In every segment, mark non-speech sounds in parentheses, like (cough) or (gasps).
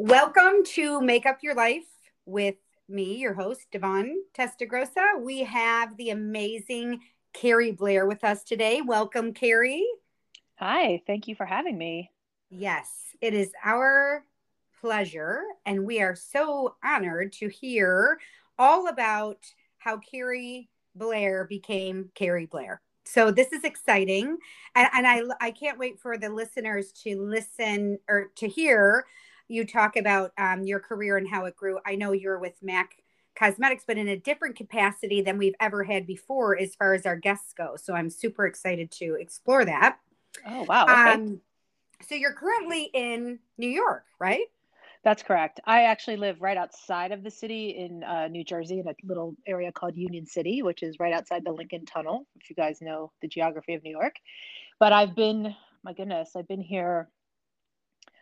Welcome to Make Up Your Life with me, your host, Devon Testagrossa. We have the amazing Carrie Blair with us today. Welcome, Carrie. Hi, thank you for having me. Yes, it is our pleasure, and we are so honored to hear all about how Carrie Blair became Carrie Blair. So this is exciting, and, and I I can't wait for the listeners to listen or to hear you talk about um, your career and how it grew. I know you're with Mac Cosmetics, but in a different capacity than we've ever had before as far as our guests go. So I'm super excited to explore that. Oh wow! Okay. Um, so you're currently in New York, right? That's correct. I actually live right outside of the city in uh, New Jersey in a little area called Union City, which is right outside the Lincoln Tunnel, if you guys know the geography of New York. But I've been, my goodness, I've been here.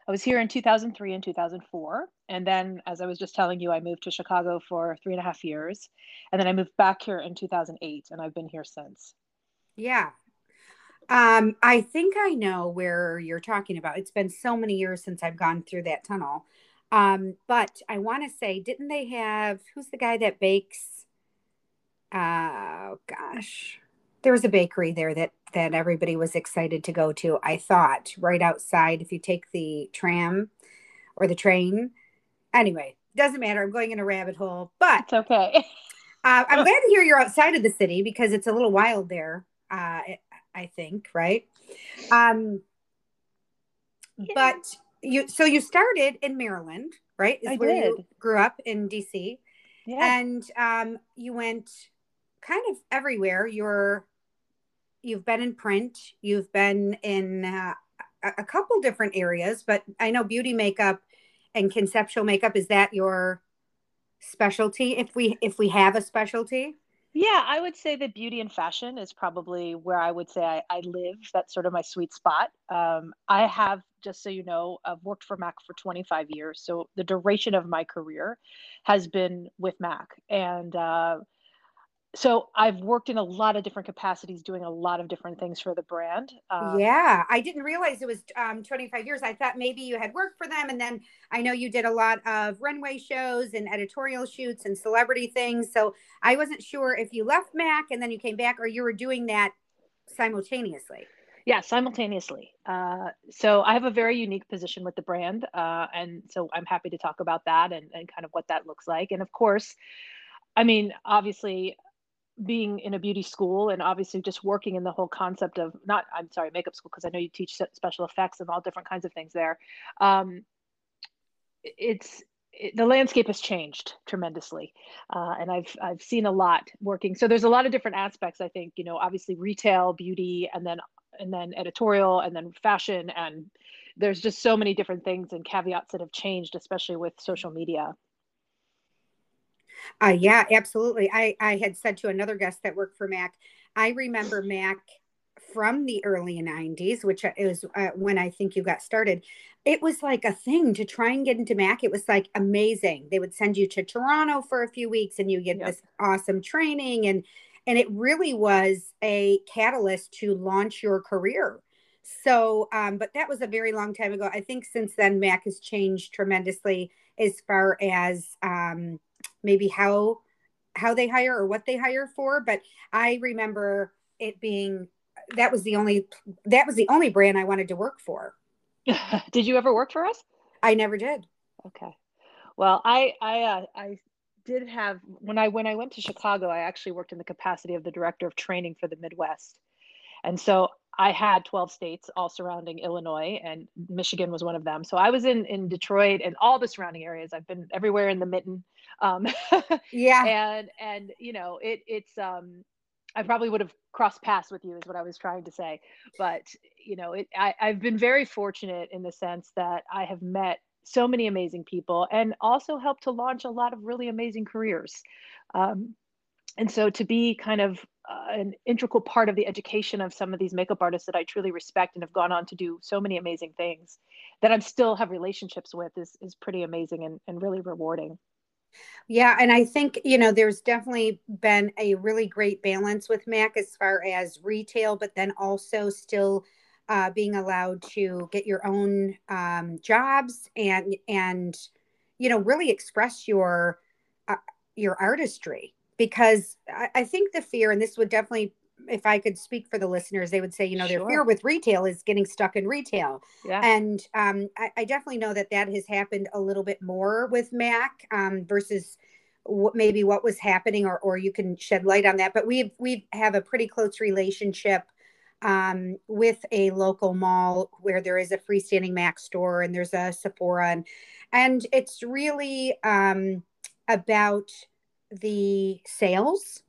I was here in 2003 and 2004. And then, as I was just telling you, I moved to Chicago for three and a half years. And then I moved back here in 2008, and I've been here since. Yeah. Um, I think I know where you're talking about. It's been so many years since I've gone through that tunnel. Um, but I want to say, didn't they have who's the guy that bakes? Oh gosh, there was a bakery there that that everybody was excited to go to. I thought right outside, if you take the tram or the train. Anyway, doesn't matter. I'm going in a rabbit hole, but it's okay. (laughs) uh, I'm glad to hear you're outside of the city because it's a little wild there. Uh, I think, right? Um, yeah. but you so you started in Maryland, right? Is I where did. you grew up in DC. Yeah. And um, you went kind of everywhere. You're you've been in print, you've been in uh, a couple different areas, but I know beauty makeup and conceptual makeup is that your specialty if we if we have a specialty? Yeah, I would say that beauty and fashion is probably where I would say I, I live. That's sort of my sweet spot. Um, I have, just so you know, I've worked for Mac for 25 years. So the duration of my career has been with Mac. And uh, so I've worked in a lot of different capacities, doing a lot of different things for the brand. Um, yeah, I didn't realize it was um, 25 years. I thought maybe you had worked for them, and then I know you did a lot of runway shows and editorial shoots and celebrity things. So I wasn't sure if you left Mac and then you came back, or you were doing that simultaneously. Yeah, simultaneously. Uh, so I have a very unique position with the brand, uh, and so I'm happy to talk about that and, and kind of what that looks like. And of course, I mean, obviously, being in a beauty school and obviously just working in the whole concept of not i'm sorry makeup school because i know you teach special effects and all different kinds of things there. Um, it's it, the landscape has changed tremendously uh, and i've i've seen a lot working. So there's a lot of different aspects i think you know obviously retail beauty and then and then editorial and then fashion and there's just so many different things and caveats that have changed especially with social media uh, yeah, absolutely. I, I had said to another guest that worked for Mac, I remember Mac from the early 90s, which is uh, when I think you got started. It was like a thing to try and get into Mac. It was like amazing. They would send you to Toronto for a few weeks and you get yep. this awesome training and and it really was a catalyst to launch your career. So, um, but that was a very long time ago. I think since then, Mac has changed tremendously as far as um, maybe how how they hire or what they hire for but i remember it being that was the only that was the only brand i wanted to work for. (laughs) Did you ever work for us? I never did. Okay. Well i i uh, i did have when i when i went to chicago i actually worked in the capacity of the director of training for the midwest. And so I had 12 states all surrounding Illinois and Michigan was one of them. So I was in in Detroit and all the surrounding areas. I've been everywhere in the mitten. Um, (laughs) yeah. And and you know, it it's um I probably would have crossed paths with you is what I was trying to say. But you know, it I, I've been very fortunate in the sense that I have met so many amazing people and also helped to launch a lot of really amazing careers. Um, and so to be kind of uh, an integral part of the education of some of these makeup artists that I truly respect and have gone on to do so many amazing things that I'm still have relationships with is is pretty amazing and, and really rewarding. Yeah, and I think you know there's definitely been a really great balance with Mac as far as retail, but then also still uh, being allowed to get your own um, jobs and and you know really express your uh, your artistry because I, I, think the fear and this would definitely if i could speak for the listeners they would say you know their fear with retail is getting stuck in retail. Yeah. and um, I, I, definitely know that that has happened a little bit more with mac um, versus what maybe what was happening or, or you can shed light on that. But we've we have a pretty close relationship um, with a local mall where there is a freestanding Mac store and there's a Sephora, and, and it's really um, about the sales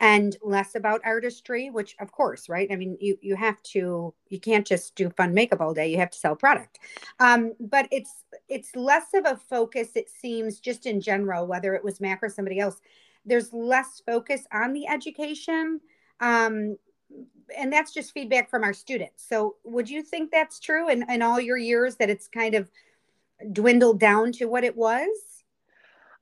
and less about artistry which of course right i mean you you have to you can't just do fun makeup all day you have to sell product um, but it's it's less of a focus it seems just in general whether it was mac or somebody else there's less focus on the education um, and that's just feedback from our students. So would you think that's true in, in all your years that it's kind of dwindled down to what it was?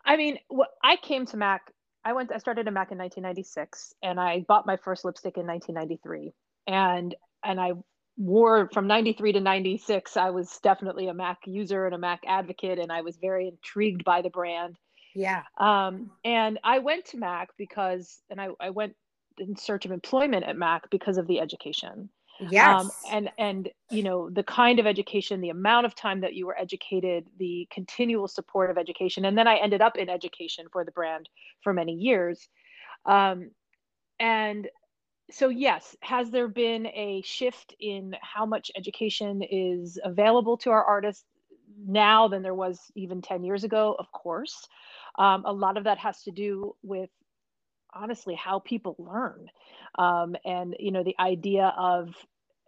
I mean, I came to Mac, I went, I started at Mac in 1996 and I bought my first lipstick in 1993. And, and I wore from 93 to 96. I was definitely a Mac user and a Mac advocate. And I was very intrigued by the brand. Yeah. Um, and I went to Mac because, and I, I went in search of employment at Mac because of the education. Yes. Um, and and you know the kind of education, the amount of time that you were educated, the continual support of education, and then I ended up in education for the brand for many years. Um, and so yes, has there been a shift in how much education is available to our artists now than there was even 10 years ago? Of course. Um, a lot of that has to do with honestly how people learn. Um, and you know the idea of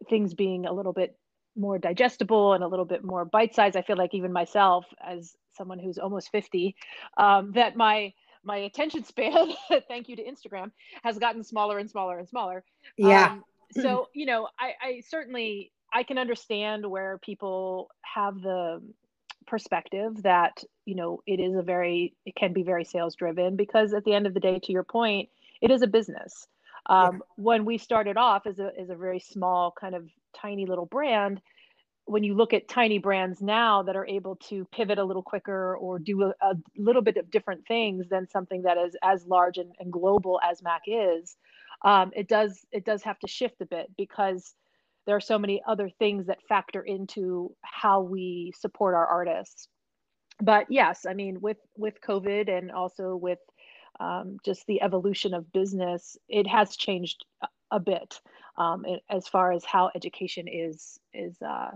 things being a little bit more digestible and a little bit more bite sized i feel like even myself as someone who's almost 50 um, that my my attention span (laughs) thank you to instagram has gotten smaller and smaller and smaller. Yeah. Um, so you know I, I certainly i can understand where people have the perspective that you know it is a very it can be very sales driven because at the end of the day to your point it is a business um, yeah. when we started off as a, as a very small kind of tiny little brand when you look at tiny brands now that are able to pivot a little quicker or do a, a little bit of different things than something that is as large and, and global as mac is um, it does it does have to shift a bit because there are so many other things that factor into how we support our artists but yes i mean with with covid and also with um, just the evolution of business it has changed a, bit um, as far as how education is is uh,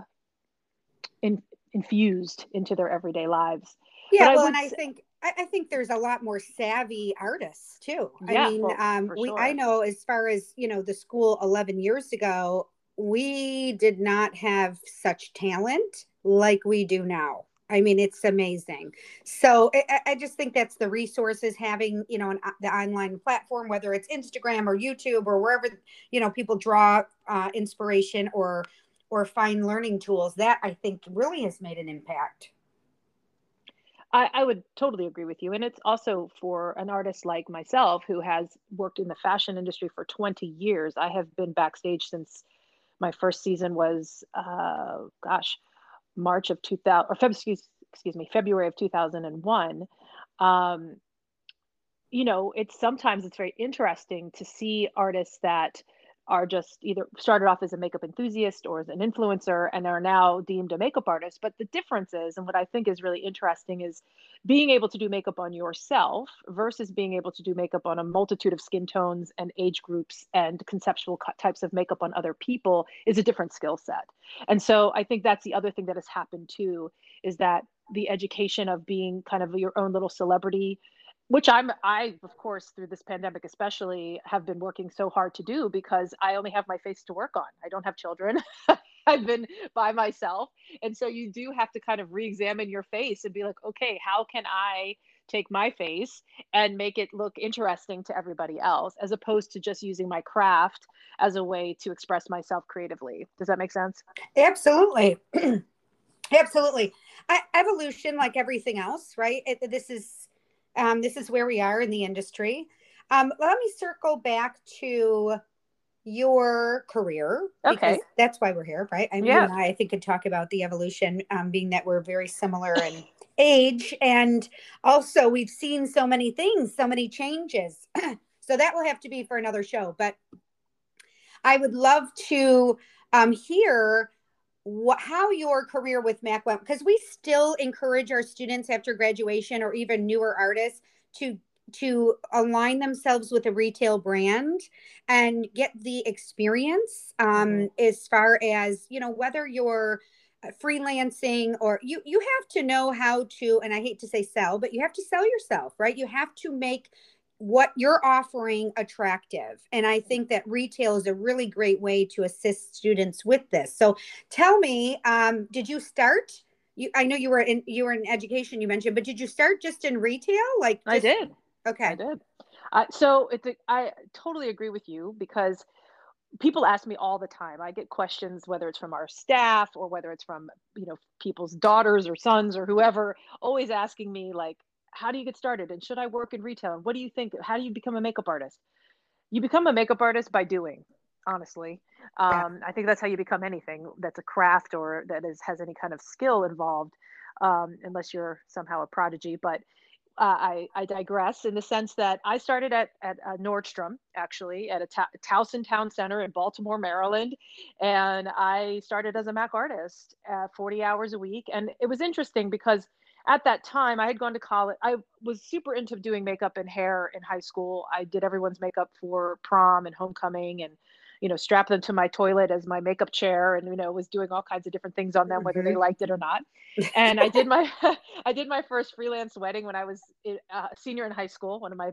in, infused into their everyday lives yeah well and i think I, think there's a lot more savvy artists too. Yeah, I mean, well, um, we sure. I know as far as you know, the school 11 years ago, we did not have such talent like we do now. I mean, it's amazing. So I, I, just think that's the resources having, you know, an, the online platform, whether it's Instagram or YouTube or wherever, you know, people draw uh, inspiration or or find learning tools. That I think really has made an impact. I, I would totally agree with you, and it's also for an artist like myself who has worked in the fashion industry for 20 years. I have been backstage since my first season was uh, gosh march of 2000 or excuse, excuse me february of 2001 um, you know it's sometimes it's very interesting to see artists that are just either started off as a makeup enthusiast or as an influencer and are now deemed a makeup artist. But the difference is, and what I think is really interesting, is being able to do makeup on yourself versus being able to do makeup on a multitude of skin tones and age groups and conceptual types of makeup on other people is a different skill set. And so I think that's the other thing that has happened too is that the education of being kind of your own little celebrity which I'm I of course through this pandemic especially have been working so hard to do because I only have my face to work on. I don't have children. (laughs) I've been by myself. And so you do have to kind of re-examine your face and be like, okay, how can I take my face and make it look interesting to everybody else as opposed to just using my craft as a way to express myself creatively. Does that make sense? Absolutely. (clears throat) Absolutely. I, evolution like everything else, right? It, this is um, this is where we are in the industry. Um, let me circle back to your career. Okay. That's why we're here, right? I mean, yeah. I, I think could talk about the evolution, um, being that we're very similar in age. And also, we've seen so many things, so many changes. (clears throat) so that will have to be for another show. But I would love to um, hear what, how your career with Mac went, because we still encourage our students after graduation or even newer artists to to align themselves with a retail brand and get the experience um, mm-hmm. as far as you know whether you're uh, freelancing or you you have to know how to and i hate to say sell but you have to sell yourself right you have to make what you're offering attractive and i think that retail is a really great way to assist students with this so tell me um, did you start you i know you were in you were in education you mentioned but did you start just in retail like just, i did Okay. I did. Uh, so it's a, I totally agree with you because people ask me all the time. I get questions whether it's from our staff or whether it's from you know people's daughters or sons or whoever, always asking me like, how do you get started and should I work in retail and what do you think? How do you become a makeup artist? You become a makeup artist by doing. Honestly, um, yeah. I think that's how you become anything that's a craft or that is has any kind of skill involved, um, unless you're somehow a prodigy. But uh, I, I digress in the sense that I started at, at uh, Nordstrom, actually, at a ta- Towson Town Center in Baltimore, Maryland. And I started as a Mac artist, uh, 40 hours a week. And it was interesting because at that time I had gone to college. I was super into doing makeup and hair in high school. I did everyone's makeup for prom and homecoming and you know, strapped them to my toilet as my makeup chair and, you know, was doing all kinds of different things on them, whether they mm-hmm. liked it or not. And I did my, (laughs) I did my first freelance wedding when I was a uh, senior in high school. One of my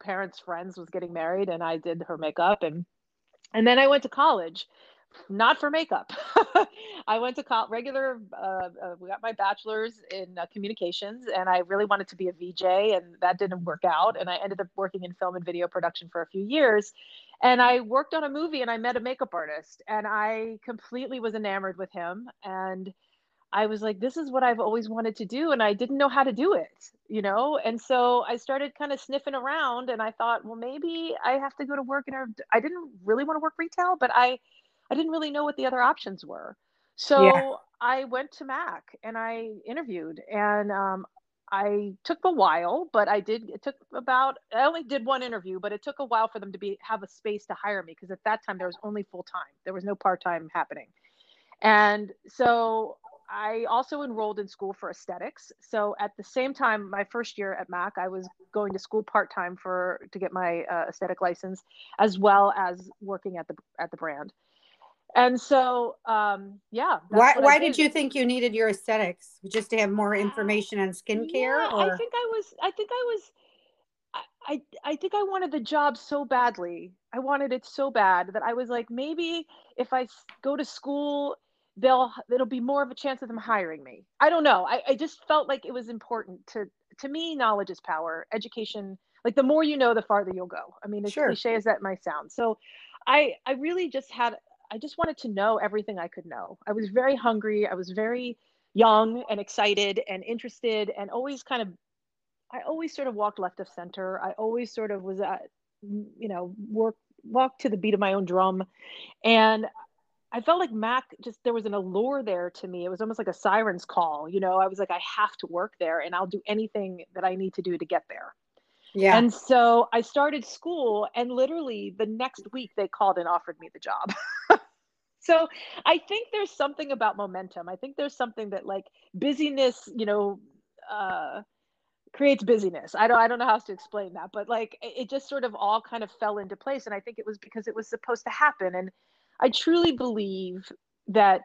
parents' friends was getting married and I did her makeup and, and then I went to college not for makeup. (laughs) I went to college, regular, uh, uh, we got my bachelor's in uh, communications, and I really wanted to be a VJ, and that didn't work out. And I ended up working in film and video production for a few years. And I worked on a movie, and I met a makeup artist, and I completely was enamored with him. And I was like, this is what I've always wanted to do. And I didn't know how to do it, you know? And so I started kind of sniffing around and I thought, well, maybe I have to go to work in I didn't really want to work retail, but I, I didn't really know what the other options were. So yeah. I went to Mac and I interviewed and um, I took a while, but I did. It took about. I only did one interview, but it took a while for them to be have a space to hire me because at that time there was only full time. There was no part time happening, and so I also enrolled in school for aesthetics. So at the same time, my first year at Mac, I was going to school part time for to get my uh, aesthetic license, as well as working at the at the brand and so um yeah why why did. did. you think you needed your aesthetics just to have more information on skincare yeah, or? i think i was i think i was I, I think I wanted the job so badly. I wanted it so bad that I was like, maybe if I go to school, they'll it'll be more of a chance of them hiring me. I don't know. I, I just felt like it was important to to me. Knowledge is power. Education, like the more you know, the farther you'll go. I mean, as sure. cliche as that might sound. So, I I really just had I just wanted to know everything I could know. I was very hungry. I was very young and excited and interested and always kind of I always sort of walked left of center. I always sort of was at you know, work walked to the beat of my own drum. And I felt like Mac just there was an allure there to me. It was almost like a siren's call. You know, I was like, I have to work there and I'll do anything that I need to do to get there. Yeah. And so I started school, and literally the next week they called and offered me the job. (laughs) so I think there's something about momentum. I think there's something that like busyness, you know, uh, creates busyness. I don't I don't know how else to explain that, but like it just sort of all kind of fell into place, and I think it was because it was supposed to happen. And I truly believe that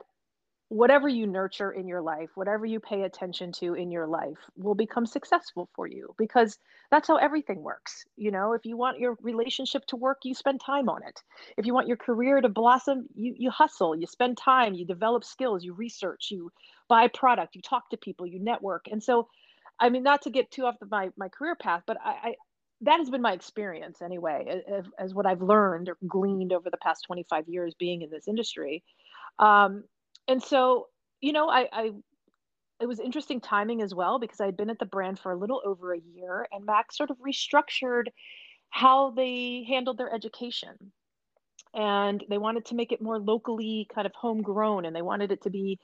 whatever you nurture in your life, whatever you pay attention to in your life will become successful for you because that's how everything works. You know, if you want your relationship to work, you spend time on it. If you want your career to blossom, you you hustle, you spend time, you develop skills, you research, you buy product, you talk to people, you network. And so I mean not to get too off of my my career path, but I, I that has been my experience anyway, as, as, what I've learned or gleaned over the past 25 years being in this industry. Um, and so you know I, I it was interesting timing as well because i'd been at the brand for a little over a year and mac sort of restructured how they handled their education. And they wanted to make it more locally kind of homegrown and they wanted it to be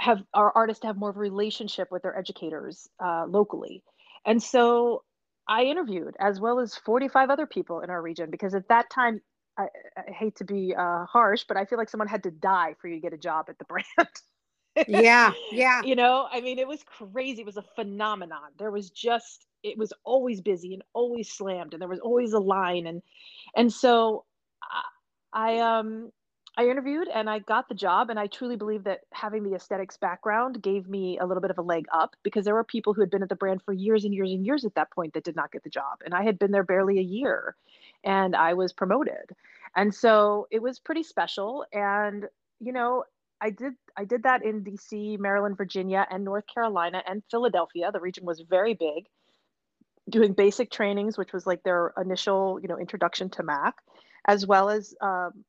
have our artists to have more of a relationship with their educators uh, locally. And so i interviewed as well as 45 other people in our region because at that time i, I hate to be uh, harsh but i feel like someone had to die for you to get a job at the (laughs) brand. Yeah yeah. You know i mean it was crazy. It was a phenomenon. There was just it was always busy and always slammed and there was always a line and and so I um I interviewed and I got the job and I truly believe that having the aesthetics background gave me a little bit of a leg up because there were people who had been at the brand for years and years and years at that point that did not get the job and I had been there barely a year and I was promoted. And so it was pretty special and you know I did I did that in DC, Maryland, Virginia and North Carolina and Philadelphia. The region was very big doing basic trainings which was like their initial, you know, introduction to Mac as well as um,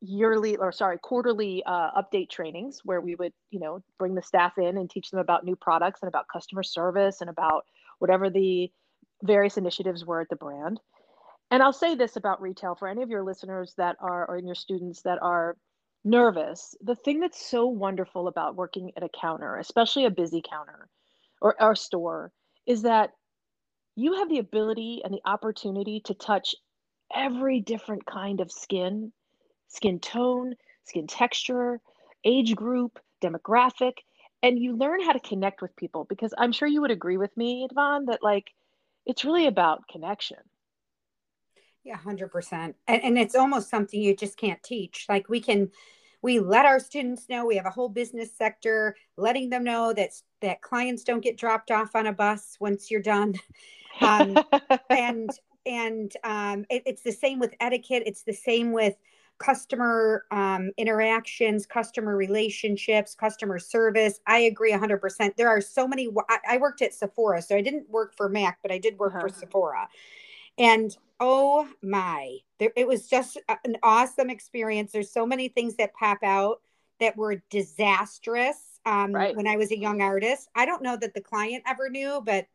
yearly or sorry quarterly uh, update trainings where we would you know bring the staff in and teach them about new products and about customer service and about whatever the various initiatives were at the brand and i'll say this about retail for any of your listeners that are or your students that are nervous the thing that's so wonderful about working at a counter especially a busy counter or our store is that you have the ability and the opportunity to touch every different kind of skin, skin tone, skin texture, age group, demographic, and you learn how to connect with people because I'm sure you would agree with me, Yvonne, that like it's really about connection. Yeah, 100%. And, and it's almost something you just can't teach. Like we can, we let our students know we have a whole business sector letting them know that that clients don't get dropped off on a bus once you're done (laughs) um, and and um, it, it's the same with etiquette it's the same with customer um, interactions customer relationships customer service i agree 100% there are so many I, I worked at sephora so i didn't work for mac but i did work uh-huh. for sephora and oh my there, it was just an awesome experience there's so many things that pop out that were disastrous um, right. when i was a young artist i don't know that the client ever knew but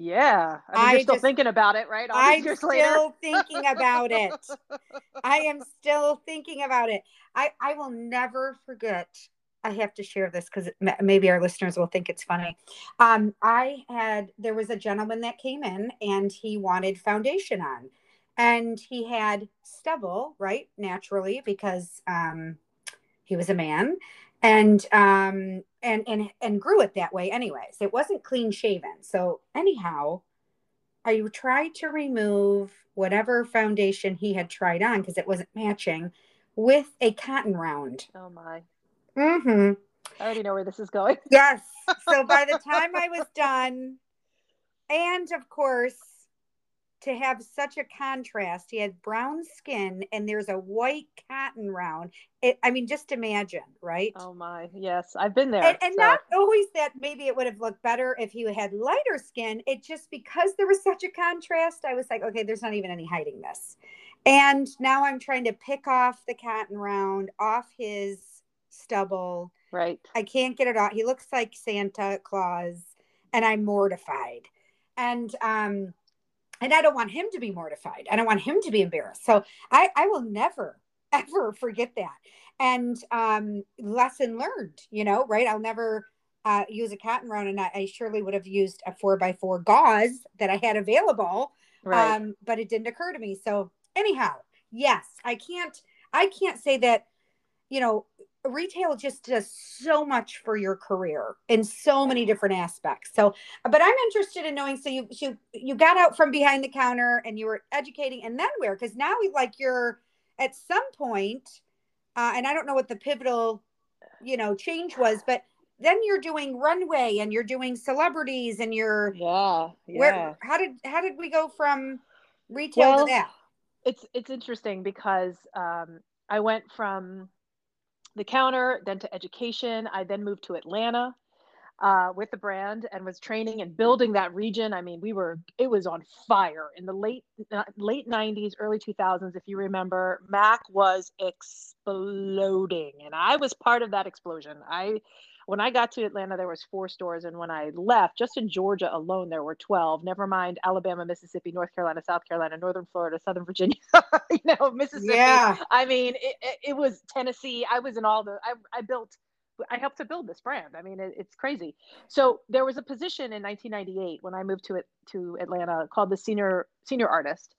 yeah. I mean, I you're still just, thinking about it, right? All I'm still later. thinking about it. (laughs) I am still thinking about it. I, I will never forget. I have to share this because maybe our listeners will think it's funny. Um, I had, there was a gentleman that came in and he wanted foundation on. And he had stubble, right? Naturally, because um, he was a man and um and and and grew it that way anyways it wasn't clean shaven so anyhow i tried to remove whatever foundation he had tried on because it wasn't matching with a cotton round oh my mm-hmm i already know where this is going (laughs) yes so by the time i was done and of course to have such a contrast. He had brown skin and there's a white cotton round. It, I mean, just imagine, right? Oh my, yes, I've been there. And, and so. not always that maybe it would have looked better if he had lighter skin. It just because there was such a contrast, I was like, okay, there's not even any hiding this. And now I'm trying to pick off the cotton round off his stubble. Right. I can't get it off. He looks like Santa Claus, and I'm mortified. And um, and I don't want him to be mortified. I don't want him to be embarrassed. So I, I will never, (laughs) ever forget that. And um, lesson learned, you know, right? I'll never uh, use a cotton round, and I, I, surely would have used a four by four gauze that I had available. Right. Um, but it didn't occur to me. So anyhow, yes, I can't. I can't say that. You know, retail just does so much for your career in so many different aspects. So, but I'm interested in knowing. So you you you got out from behind the counter and you were educating, and then where? Because now we like you're at some point, uh, and I don't know what the pivotal, you know, change was, but then you're doing runway and you're doing celebrities and you're yeah yeah. Where, how did how did we go from retail well, to that? It's it's interesting because um, I went from the counter, then to education. I then moved to Atlanta uh, with the brand and was training and building that region. I mean, we were it was on fire in the late uh, late '90s, early 2000s. If you remember, Mac was exploding, and I was part of that explosion. I when I got to Atlanta, there was four stores, and when I left, just in Georgia alone, there were twelve. Never mind Alabama, Mississippi, North Carolina, South Carolina, Northern Florida, Southern Virginia, (laughs) you know, Mississippi. Yeah. I mean, it, it, it, was Tennessee. I was in all the. I, I built. I helped to build this brand. I mean, it, it's crazy. So there was a position in 1998 when I moved to it to Atlanta called the senior senior artist,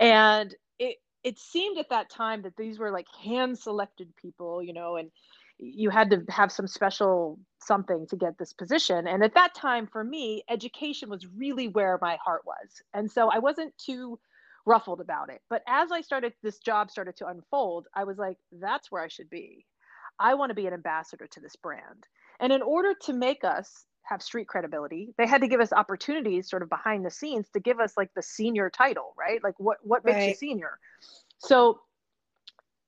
and it it seemed at that time that these were like hand selected people, you know, and you had to have some special something to get this position. And at that time, for me, education was really where my heart was. And so I wasn't too ruffled about it. But as I started, this job started to unfold, I was like, that's where I should be. I want to be an ambassador to this brand. And in order to make us have street credibility, they had to give us opportunities sort of behind the scenes to give us like the senior title, right? Like what what makes right. you senior? So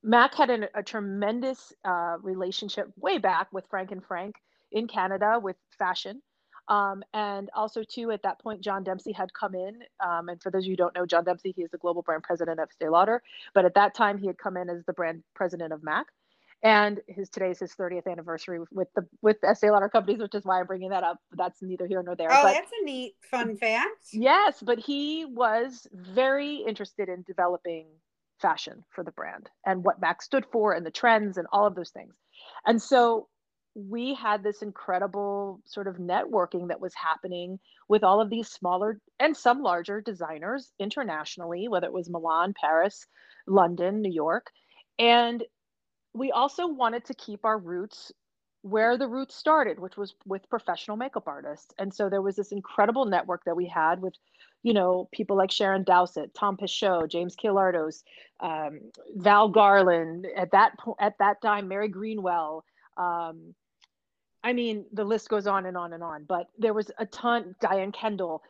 Mac had an, a tremendous uh, relationship way back with Frank and Frank in Canada with fashion. Um, and also, too, at that point, John Dempsey had come in. Um, and for those of you who don't know, John Dempsey, he is the global brand president of Estee Lauder. But at that time, he had come in as the brand president of Mac. And his today is his 30th anniversary with the with Estee Lauder companies, which is why I'm bringing that up. That's neither here nor there. Oh, but, that's a neat fun fact. Yes, but he was very interested in developing fashion for the brand and what Mac stood for and the trends and all of those things. And so we had this incredible sort of networking that was happening with all of these smaller and some larger designers internationally, whether it was Milan, Paris, London, New York. And we also wanted to keep our roots where the roots started, which was with professional makeup artists. And so there was this incredible network that we had with, you know, people like Sharon Dowsett, Tom Pecheux, James Kaliardos, um, Val Garland. At that po- at that time, Mary Greenwell. Um, I mean, the list goes on and on and on. But there was a ton. Diane Kendall,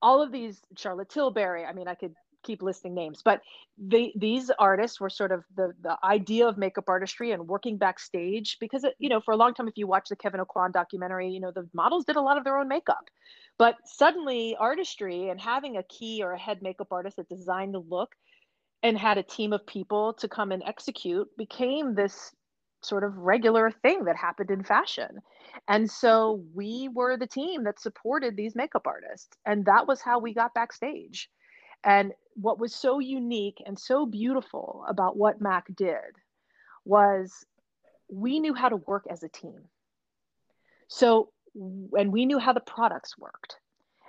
all of these, Charlotte Tilbury. I mean, I could keep listing names, but they, these artists were sort of the the idea of makeup artistry and working backstage because it, you know for a long time if you watch the Kevyn Aucoin documentary, you know the models did a lot of their own makeup, but suddenly artistry and having a key or a head makeup artist that designed the look and had a team of people to come and execute became this sort of regular thing that happened in fashion. And so we were the team that supported these makeup artists. And that was how we got backstage. And what was so unique and so beautiful about what Mac did was we knew how to work as a team. So, and we knew how the products worked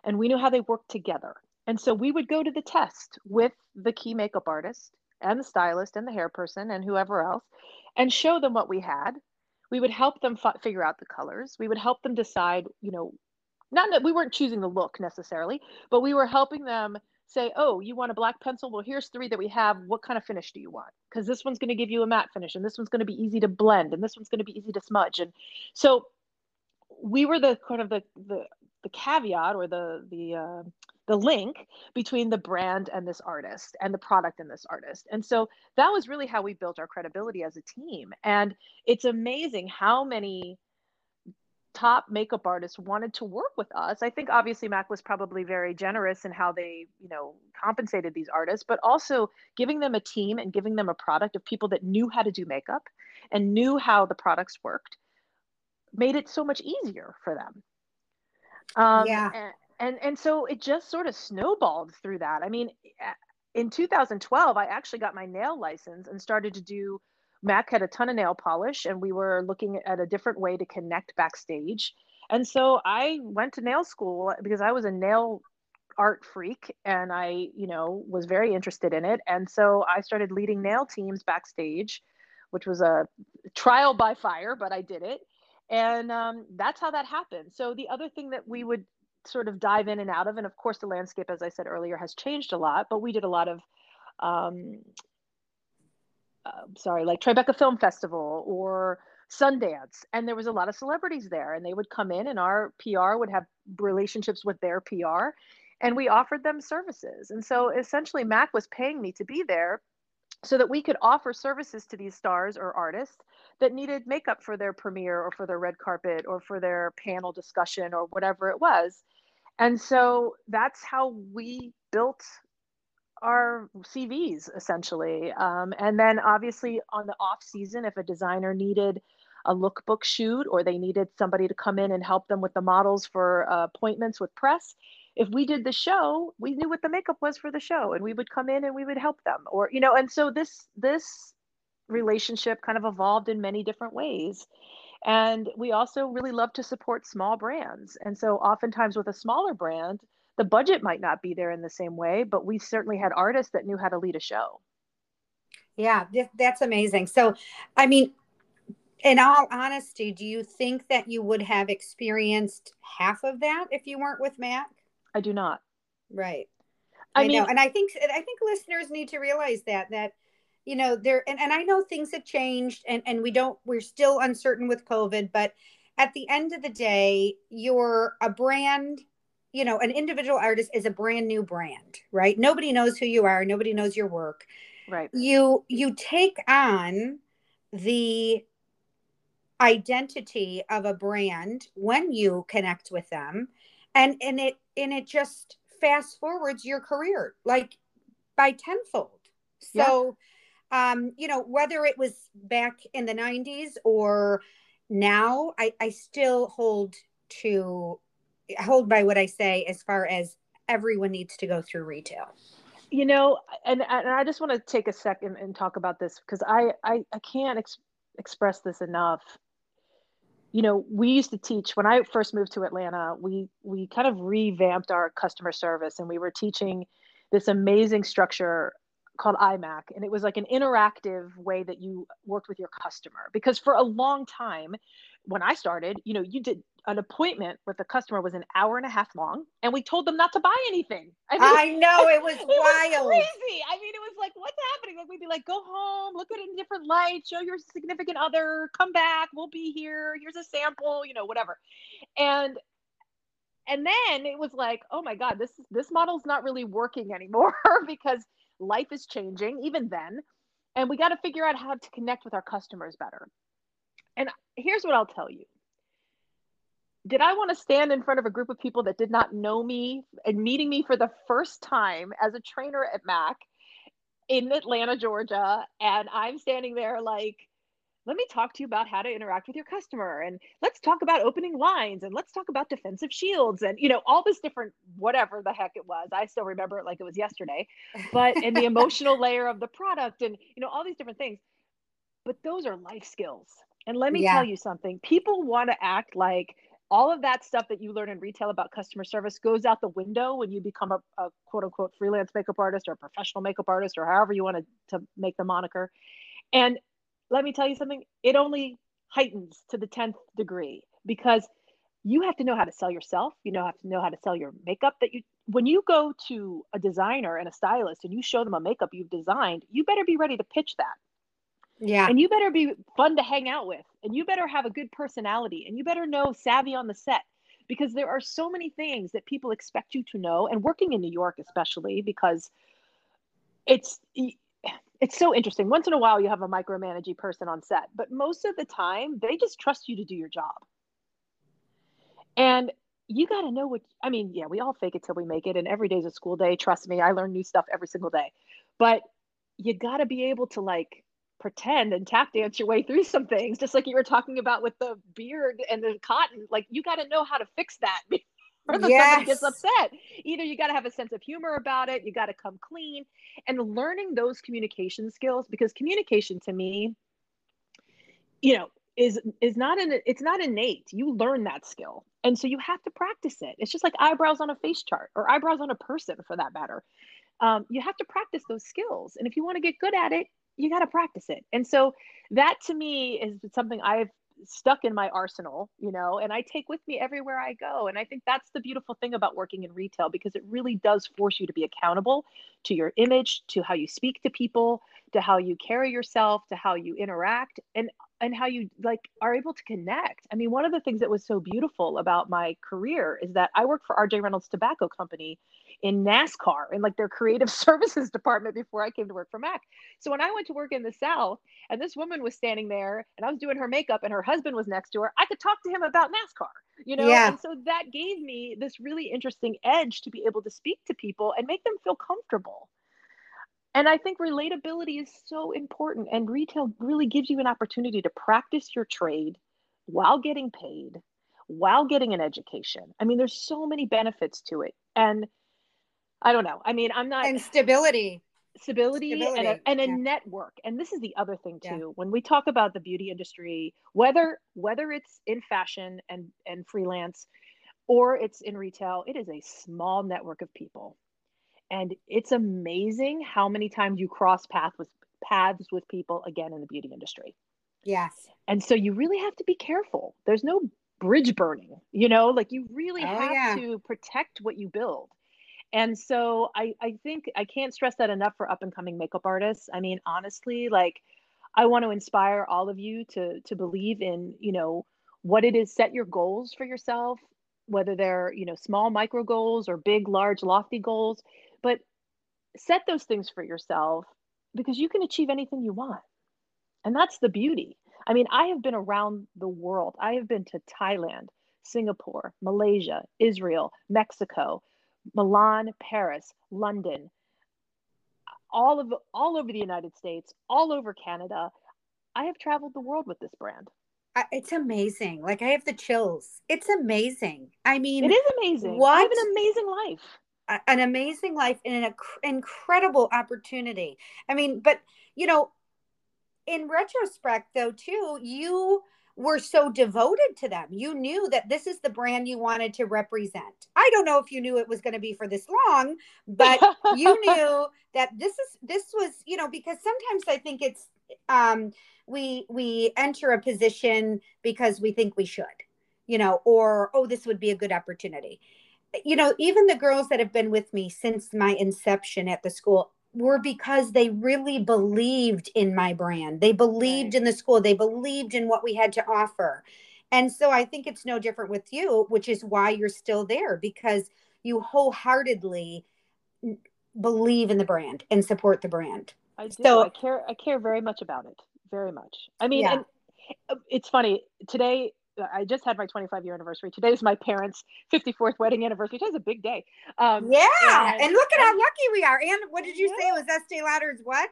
and we knew how they worked together. And so we would go to the test with the key makeup artist and the stylist and the hair person and whoever else and show them what we had. We would help them f- figure out the colors. We would help them decide, you know, not that we weren't choosing the look necessarily, but we were helping them say, oh, you want a black pencil? Well, here's three that we have. What kind of finish do you want? Because this one's going to give you a matte finish, and this one's going to be easy to blend, and this one's going to be easy to smudge. And so we were the kind of the the, the caveat or the the uh, the link between the brand and this artist and the product and this artist. And so that was really how we built our credibility as a team. And it's amazing how many top makeup artists wanted to work with us. I think obviously Mac was probably very generous in how they, you know, compensated these artists, but also giving them a team and giving them a product of people that knew how to do makeup and knew how the products worked made it so much easier for them. Um, yeah. And, and, and so it just sort of snowballed through that. I mean, in 2012, I actually got my nail license and started to do Mac had a ton of nail polish, and we were looking at a different way to connect backstage. And so I went to nail school because I was a nail art freak and I, you know, was very interested in it. And so I started leading nail teams backstage, which was a trial by fire, but I did it. And um, that's how that happened. So the other thing that we would sort of dive in and out of, and of course, the landscape, as I said earlier, has changed a lot, but we did a lot of um, uh, sorry, like Tribeca Film Festival or Sundance, and there was a lot of celebrities there, and they would come in, and our PR would have relationships with their PR, and we offered them services. And so essentially, Mac was paying me to be there so that we could offer services to these stars or artists that needed makeup for their premiere or for their red carpet or for their panel discussion or whatever it was. And so that's how we built our CVs essentially. Um, and then obviously on the off season, if a designer needed a lookbook shoot or they needed somebody to come in and help them with the models for uh, appointments with press if we did the show we knew what the makeup was for the show and we would come in and we would help them or you know and so this this relationship kind of evolved in many different ways and we also really love to support small brands and so oftentimes with a smaller brand the budget might not be there in the same way but we certainly had artists that knew how to lead a show yeah that's amazing so i mean in all honesty do you think that you would have experienced half of that if you weren't with mac I do not. Right. I, I mean, know. and I think I think listeners need to realize that that you know there and, and I know things have changed and and we don't we're still uncertain with COVID, but at the end of the day, you're a brand you know an individual artist is a brand new brand right? Nobody knows who you are nobody knows your work. Right. You you take on the identity of a brand when you connect with them and and it and it just fast forwards your career like by tenfold. So yeah. um you know whether it was back in the 90s or now i i still hold to hold by what i say as far as everyone needs to go through retail. You know and, and i just want to take a second and talk about this because i i, I can't ex- express this enough. You know we used to teach when i first moved to atlanta we we kind of revamped our customer service and we were teaching this amazing structure called imac and it was like an interactive way that you worked with your customer because for a long time when i started you know you did an appointment with a customer was an hour and a half long, and we told them not to buy anything. I, mean, I know it was (laughs) it wild, was crazy. I mean, it was like, what's happening? Like we'd be like, go home, look at it in different light, show your significant other, come back, we'll be here. Here's a sample, you know, whatever. And and then it was like, oh my God, this this model's not really working anymore (laughs) because life is changing. Even then, and we got to figure out how to connect with our customers better. And here's what I'll tell you did I want to stand in front of a group of people that did not know me and meeting me for the first time as a trainer at Mac in Atlanta, Georgia? And I'm standing there like, let me talk to you about how to interact with your customer and let's talk about opening lines and let's talk about defensive shields and you know all this different whatever the heck it was i still remember it like it was yesterday but in the (laughs) emotional layer of the product and you know all these different things but those are life skills and let me yeah. tell you something people want to act like all of that stuff that you learn in retail about customer service goes out the window when you become a, a quote unquote freelance makeup artist or a professional makeup artist or however you want to, to make the moniker. And let me tell you something, it only heightens to the 10th degree because you have to know how to sell yourself. You know, have to know how to sell your makeup that you, when you go to a designer and a stylist and you show them a makeup you've designed, you better be ready to pitch that yeah. And you better be fun to hang out with. And you better have a good personality. And you better know savvy on the set because there are so many things that people expect you to know. And working in New York, especially because it's it's so interesting. Once in a while, you have a micromanaging person on set, but most of the time, they just trust you to do your job. And you got to know what I mean. Yeah, we all fake it till we make it, and every day's a school day. Trust me, I learn new stuff every single day. But you got to be able to like pretend and tap dance your way through some things, just like you were talking about with the beard and the cotton. Like you got to know how to fix that (laughs) before yes. somebody gets upset. Either you got to have a sense of humor about it, you got to come clean, and learning those communication skills because communication to me, you know, is is not an it's not innate. You learn that skill, and so you have to practice it. It's just like eyebrows on a face chart or eyebrows on a person, for that matter. Um, you have to practice those skills, and if you want to get good at it, you got to practice it. And so that to me is something I've stuck in my arsenal, you know, and I take with me everywhere I go. And I think that's the beautiful thing about working in retail because it really does force you to be accountable to your image, to how you speak to people, to how you carry yourself, to how you interact and and how you like are able to connect. I mean, one of the things that was so beautiful about my career is that I worked for RJ Reynolds Tobacco Company in NASCAR in like their creative (laughs) services department before I came to work for Mac. So when I went to work in the South and this woman was standing there and I was doing her makeup and her husband was next to her, I could talk to him about NASCAR, you know? Yeah. And so that gave me this really interesting edge to be able to speak to people and make them feel comfortable. And I think relatability is so important, and retail really gives you an opportunity to practice your trade while getting paid, while getting an education. I mean, there's so many benefits to it. And I don't know. I mean, I'm not and stability. Stability, stability. and a, and a yeah. network. And this is the other thing too. Yeah. When we talk about the beauty industry, whether whether it's in fashion and and freelance or it's in retail, it is a small network of people. And it's amazing how many times you cross paths with paths with people again in the beauty industry. Yes. And so you really have to be careful. There's no bridge burning, you know, like you really oh, have yeah. to protect what you build. And so I, I think I can't stress that enough for up and coming makeup artists. I mean, honestly, like I want to inspire all of you to to believe in, you know, what it is, set your goals for yourself, whether they're, you know, small micro goals or big, large, lofty goals, but set those things for yourself because you can achieve anything you want. And that's the beauty. I mean, I have been around the world. I have been to Thailand, Singapore, Malaysia, Israel, Mexico, Milan, Paris, London, all of all over the United States, all over Canada. I have traveled the world with this brand. It's amazing. Like I have the chills. It's amazing. I mean, it is amazing. What? I have an amazing life. An amazing life and an incredible opportunity. I mean, but you know, in retrospect, though, too, you were so devoted to them. You knew that this is the brand you wanted to represent. I don't know if you knew it was going to be for this long, but (laughs) you knew that this is this was, you know, because sometimes I think it's um we we enter a position because we think we should, you know, or oh this would be a good opportunity. You know, even the girls that have been with me since my inception at the school, were because they really believed in my brand. They believed right. in the school. They believed in what we had to offer. And so I think it's no different with you, which is why you're still there because you wholeheartedly believe in the brand and support the brand. I do. So I care I care very much about it. Very much. I mean, yeah. and uh, it's funny. Today I just had my 25 year anniversary. Today is my parents' 54th wedding anniversary. Today's a big day. Um, yeah, and, and, look at how lucky we are. And what did you yeah. say it was Estee Lauder's what?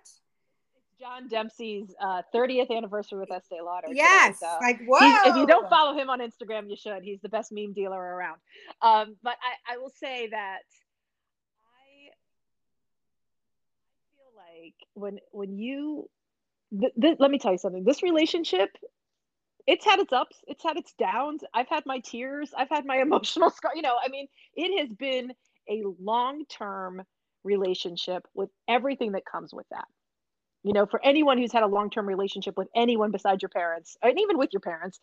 John Demsey's uh, 30th anniversary with Estee Lauder. Yes, today, so like whoa! If you don't follow him on Instagram, you should. He's the best meme dealer around. Um, but I, I will say that I, I feel like when when you th- th- let me tell you something. This relationship it's had its ups, it's had its downs. I've had my tears, I've had my (laughs) emotional scar. You know, I mean, it has been a long term relationship with everything that comes with that. You know, for anyone who's had a long term relationship with anyone besides your parents, and even with your parents,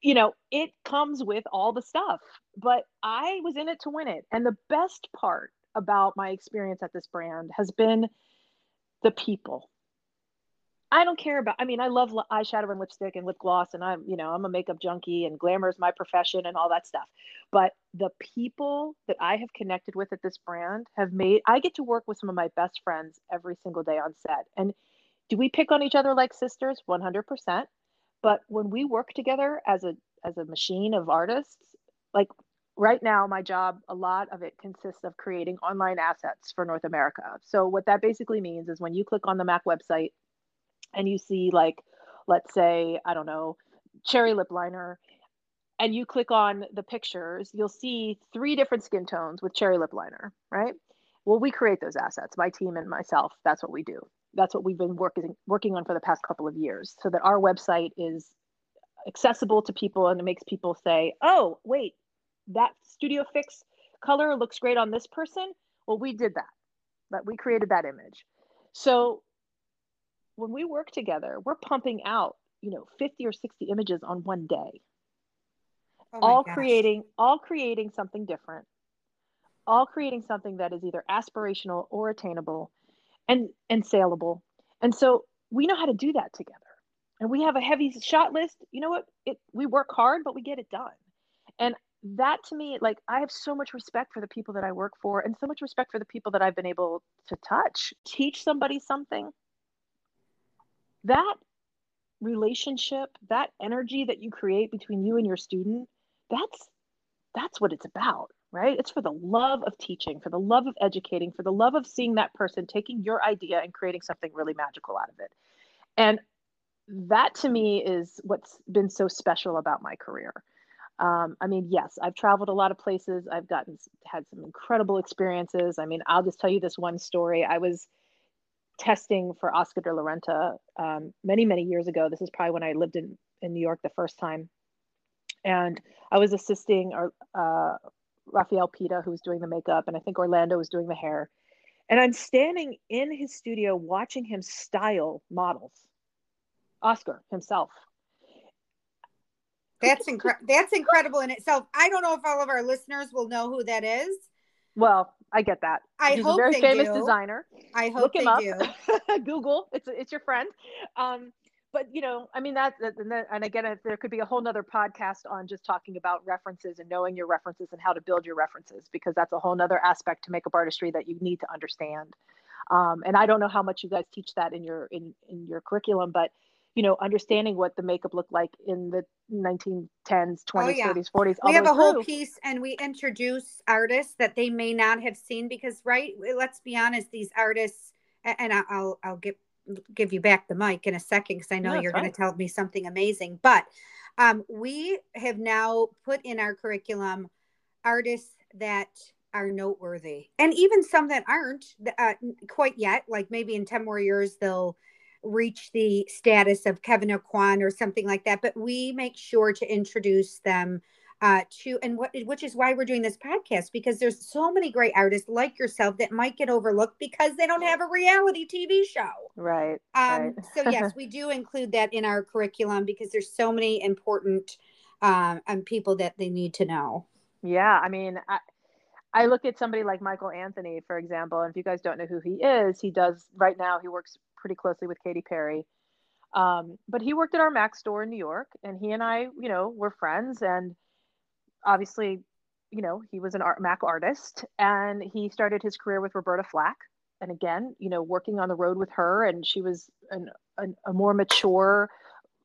you know, it comes with all the stuff. But I was in it to win it. And the best part about my experience at this brand has been the people I don't care about. I mean, I love eyeshadow and lipstick and lip gloss, and I'm, you know, I'm a makeup junkie, and glamour is my profession, and all that stuff. But the people that I have connected with at this brand have made. I get to work with some of my best friends every single day on set, and do we pick on each other like sisters? One hundred percent. But when we work together as a as a machine of artists, like right now my job a lot of it consists of creating online assets for north america so what that basically means is when you click on the mac website and you see like let's say i don't know cherry lip liner and you click on the pictures you'll see three different skin tones with cherry lip liner right? Well we create those assets my team and myself that's what we do. That's what we've been working working on for the past couple of years so that our website is accessible to people and it makes people say oh wait that studio fix color looks great on this person? Well we did that that we created that image. So when we work together, we're pumping out, you know, 50 or 60 images on one day. Oh all gosh. creating all creating something different. All creating something that is either aspirational or attainable and and saleable. And so we know how to do that together. And we have a heavy shot list. You know what? It we work hard, but we get it done. And that to me, like I have so much respect for the people that I work for and so much respect for the people that I've been able to touch. Teach somebody something that relationship, that energy that you create between you and your student, that's that's what it's about. right? It's for the love of teaching, for the love of educating, for the love of seeing that person taking your idea and creating something really magical out of it. And that to me is what's been so special about my career. Um, I mean, yes, I've traveled a lot of places. I've gotten had some incredible experiences. I mean, I'll just tell you this one story. I was testing for Oscar de la Renta um, many, many years ago. This is probably when I lived in, in New York the first time. And I was assisting our, uh, Rafael Pita, who was doing the makeup, and I think Orlando was doing the hair. And I'm standing in his studio watching him style models, Oscar himself. That's incredible. That's incredible in itself. I don't know if all of our listeners will know who that is. Well, I get that. I He's hope a very famous do. designer. I hope Look him up. do. (laughs) Google. It's it's your friend. Um, but you know, I mean that, that, and again, there could be a whole nother podcast on just talking about references and knowing your references and how to build your references because that's a whole nother aspect to makeup artistry that you need to understand. Um, and I don't know how much you guys teach that in your in in your curriculum, but you know, understanding what the makeup looked like in the 1910s, 20s, Oh, yeah. 30s, 40s. all we have a whole through. piece and we introduce artists that they may not have seen because right let's be honest these artists and i'll i'll give give you back the mic in a second because i know No, you're going to tell me something amazing but um, we have now put in our curriculum artists that are noteworthy and even some that aren't uh, quite yet like maybe in 10 more years they'll reach the status of Kevyn Aucoin or something like that. But we make sure to introduce them uh, to, and what, which is why we're doing this podcast because there's so many great artists like yourself that might get overlooked because they don't have a reality TV show. Right. Um, right. so yes, we do include that in our curriculum because there's so many important um, um, people that they need to know. Yeah, I mean, I, I look at somebody like Michael Anthony, for example, and if you guys don't know who he is, he does right now, he works pretty closely with Katy Perry. Um, but he worked at our Mac store in New York, and he and I, you know, were friends. And obviously, you know, he was an art, Mac artist, and he started his career with Roberta Flack. And again, you know, working on the road with her, and she was an, an, a more mature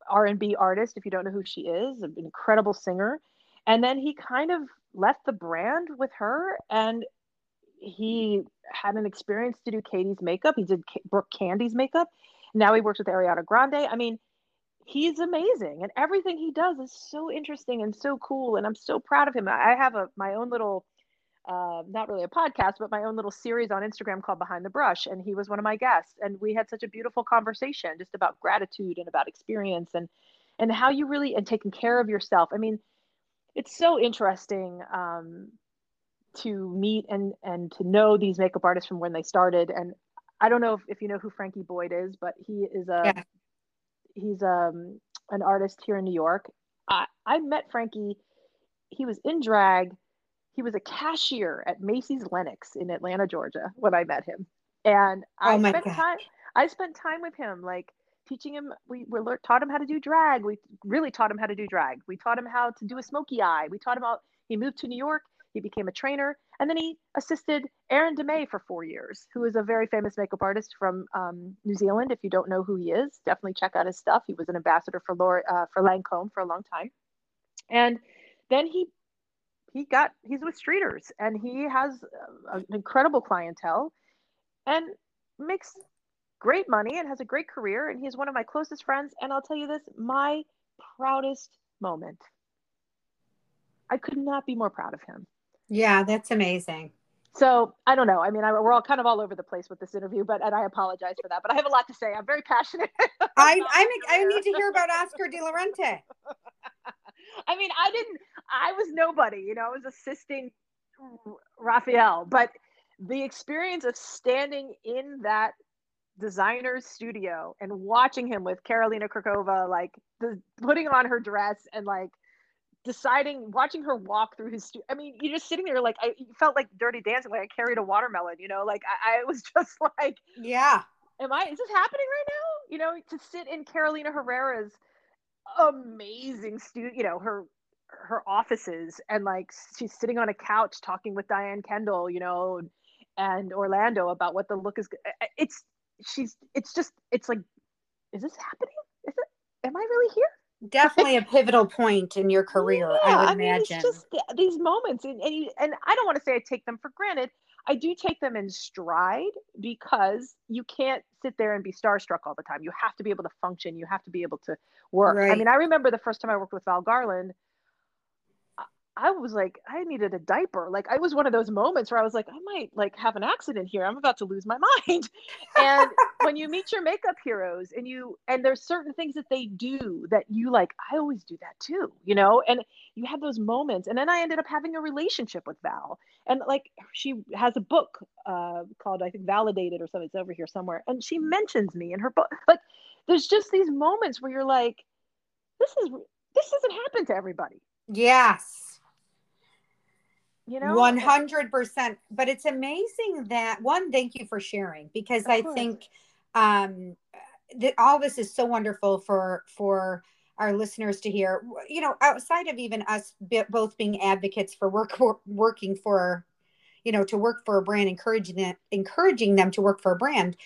R&B artist. If you don't know who she is, an incredible singer. And then he kind of left the brand with her and he had an experience to do Katy's makeup. He did Brooke Candy's makeup. Now he works with Ariana Grande. I mean, he's amazing and everything he does is so interesting and so cool and I'm so proud of him. I have a my own little uh, not really a podcast, but my own little series on Instagram called Behind the Brush. And he was one of my guests. And we had such a beautiful conversation just about gratitude and about experience and and how you really and taking care of yourself. I mean, it's so interesting um, to meet and and to know these makeup artists from when they started. And I don't know if, if you know who Frankie Boyd is, but he is a Yeah. he's um an artist here in New York. I, I met Frankie. He was in drag. He was a cashier at Macy's Lenox in Atlanta, Georgia, when I met him. And I Oh my spent God. time. I spent time with him, like teaching him. We, we lear- taught him how to do drag. We really taught him how to do drag. We taught him how to do a smoky eye. We taught him how. He moved to New York. He became a trainer, and then he assisted Aaron de Mey for four years, who is a very famous makeup artist from um, New Zealand. If you don't know who he is, definitely check out his stuff. He was an ambassador for Laura, uh, for Lancome for a long time, and then he he got he's with Streeters, and he has uh, an incredible clientele, and makes great money and has a great career, and he's one of my closest friends. And I'll tell you this, my proudest moment. I could not be more proud of him. Yeah, that's amazing. So I don't know. I mean, I, we're all kind of all over the place with this interview, but and I apologize for that. But I have a lot to say. I'm very passionate. (laughs) I I'm, I need to hear about Oscar de la Renta. (laughs) I mean, I didn't. I was nobody. You know, I was assisting Raphael, but the experience of standing in that designer's studio and watching him with Karolina Kurkova, like the, putting on her dress and like deciding, watching her walk through his. Stu- I mean, you're just sitting there like I you felt like Dirty Dancing, like I carried a watermelon. You know, like I, I was (laughs) just like, Yeah. am I? Is this happening right now? You know, to sit in Carolina Herrera's amazing studio, you know, her her offices and like she's sitting on a couch talking with Diane Kendal, you know, and Orlando about what the look is. It's she's it's just it's like, is this happening? Is it? Am I really here? Definitely a pivotal point in your career yeah, i would I mean, imagine. it's just these moments and and, you, and i don't want to say i take them for granted i do take them in stride because you can't sit there and be starstruck all the time. You have to be able to function you have to be able to work. Right. i mean i remember the first time i worked with val garland I was like, I needed a diaper. Like I was one of those moments where I was like, I might like have an accident here. I'm about to lose my (laughs) mind. And when you meet your makeup heroes and you and there's certain things that they do that you like, I always do that too, you know? And you have those moments. And then I ended up having a relationship with Val. And like she has a book uh, called I think Validated or something. It's over here somewhere. And she mentions me in her book. Like there's just these moments where you're like, this is this doesn't happen to everybody. Yes you know? 100% but it's amazing that one thank you for sharing because of i course. think um that all this is so wonderful for for our listeners to hear. You know outside of even us both being advocates for work working for you know to work for a brand encouraging them encouraging them to work for a brand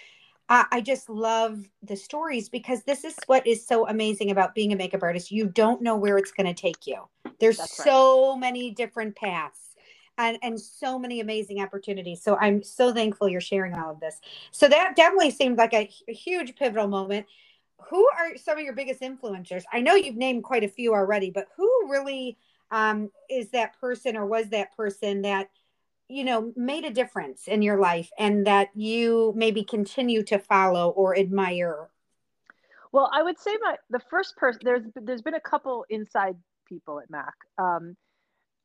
uh, i just love the stories because this is what is so amazing about being a makeup artist. You don't know where it's going to take you. There's That's so right. many different paths and, and so many amazing opportunities. So I'm so thankful you're sharing all of this. So that definitely seemed like a, a huge pivotal moment. Who are some of your biggest influencers? I know you've named quite a few already, but who really um, is that person or was that person that you know made a difference in your life and that you maybe continue to follow or admire well i would say my the first person there's there's been a couple inside people at mac um,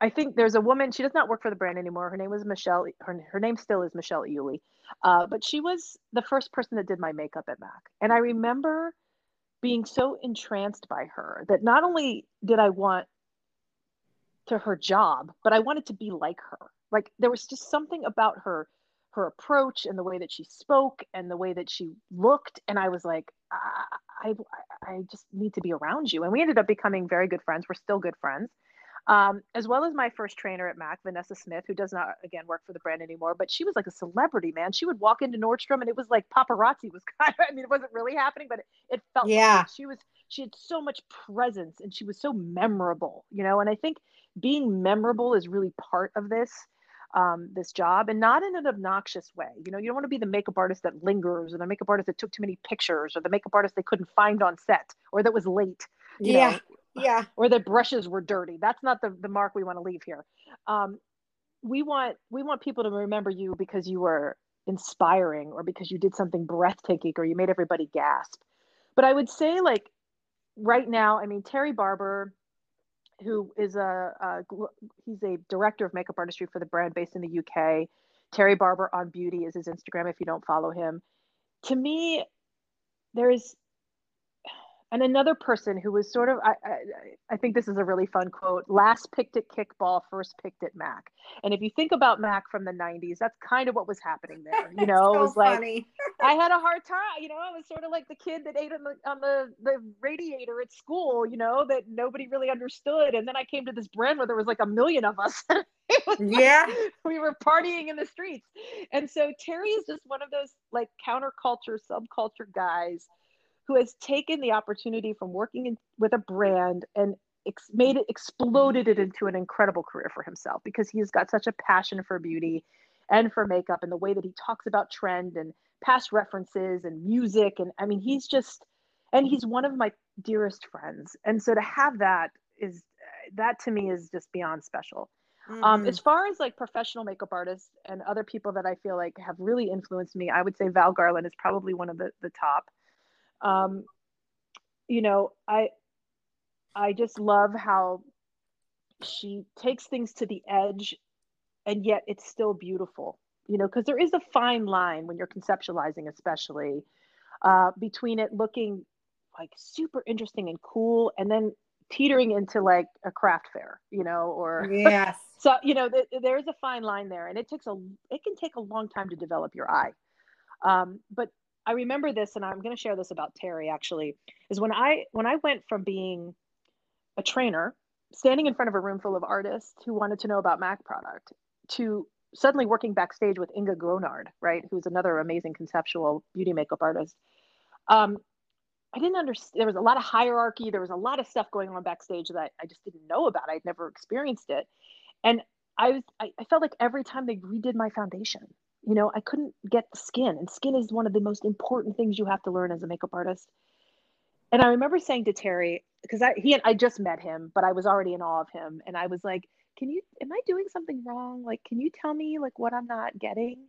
I think there's a woman. She does not work for the brand anymore. Her name was Michelle. Her her name still is Michelle Iuli, uh, but she was the first person that did my makeup at Mac, and I remember being so entranced by her that not only did I want to her job, but I wanted to be like her. Like there was just something about her her approach and the way that she spoke and the way that she looked and i was like I, I, I just need to be around you and we ended up becoming very good friends we're still good friends um, as well as my first trainer at Mac, Vanessa Smith, who does not again work for the brand anymore, but she was like a celebrity, man. She would walk into Nordstrom and it was like paparazzi was (laughs) kind of, I mean, it wasn't really happening, but it, it felt yeah. Like she was, she had so much presence and she was so memorable, you know, and I think being memorable is really part of this. Um, this job and not in an obnoxious way. You know, you don't want to be the makeup artist that lingers or the makeup artist that took too many pictures or the makeup artist they couldn't find on set or that was late. yeah. Know, yeah. (laughs) or that brushes were dirty. That's not the, the mark we want to leave here. Um, we want we want people to remember you because you were inspiring or because you did something breathtaking or you made everybody gasp. But i would say like right now i mean terry barber who is a, a he's a director of makeup artistry for the brand based in the uk terry barber on beauty is his instagram if you don't follow him. To me there's and another person who was sort of I, I, I think this is a really fun quote last picked at kickball first picked at mac. And if you think about mac from the 90s that's kind of what was happening there (laughs) you know? So it was like (laughs) i had a hard (laughs) time you know? I was sort of like the kid that ate on the on the the radiator at school you know that nobody really understood. And then i came to this brand where there was like a million of us. Yeah like, we were partying in the streets. And so terry is just one of those like counterculture subculture guys who has taken the opportunity from working in, with a brand and ex- made it exploded it into an incredible career for himself because he's got such a passion for beauty and for makeup and the way that he talks about trend and past references and music. And I mean he's just and he's one of my dearest friends. And so to have that is that to me is just beyond special. Um, mm-hmm. um, as far as like professional makeup artists and other people that I feel like have really influenced me, I would say Val Garland is probably one of the, the top um, you know, I I just love how she takes things to the edge and yet it's still beautiful you know because there is a fine line when you're conceptualizing especially uh, between it looking like super interesting and cool and then teetering into like a craft fair you know or yes. (laughs) So you know th- there's a fine line there and it takes a it can take a long time to develop your eye. Um, but I remember this, and I'm going to share this about Terry actually, is when I when I went from being a trainer, standing in front of a room full of artists who wanted to know about Mac product, to suddenly working backstage with Inge Grognard, right, who's another amazing conceptual beauty makeup artist. Um, I didn't understand. There was a lot of hierarchy. There was a lot of stuff going on backstage that I just didn't know about. I'd never experienced it, and I was I, I felt like every time they redid my foundation, you know, I couldn't get the skin, and skin is one of the most important things you have to learn as a makeup artist. And I remember saying to Terry, because I he and I just met him, but I was already in awe of him, and I was like, "Can you? Am I doing something wrong? Like, can you tell me like what I'm not getting?"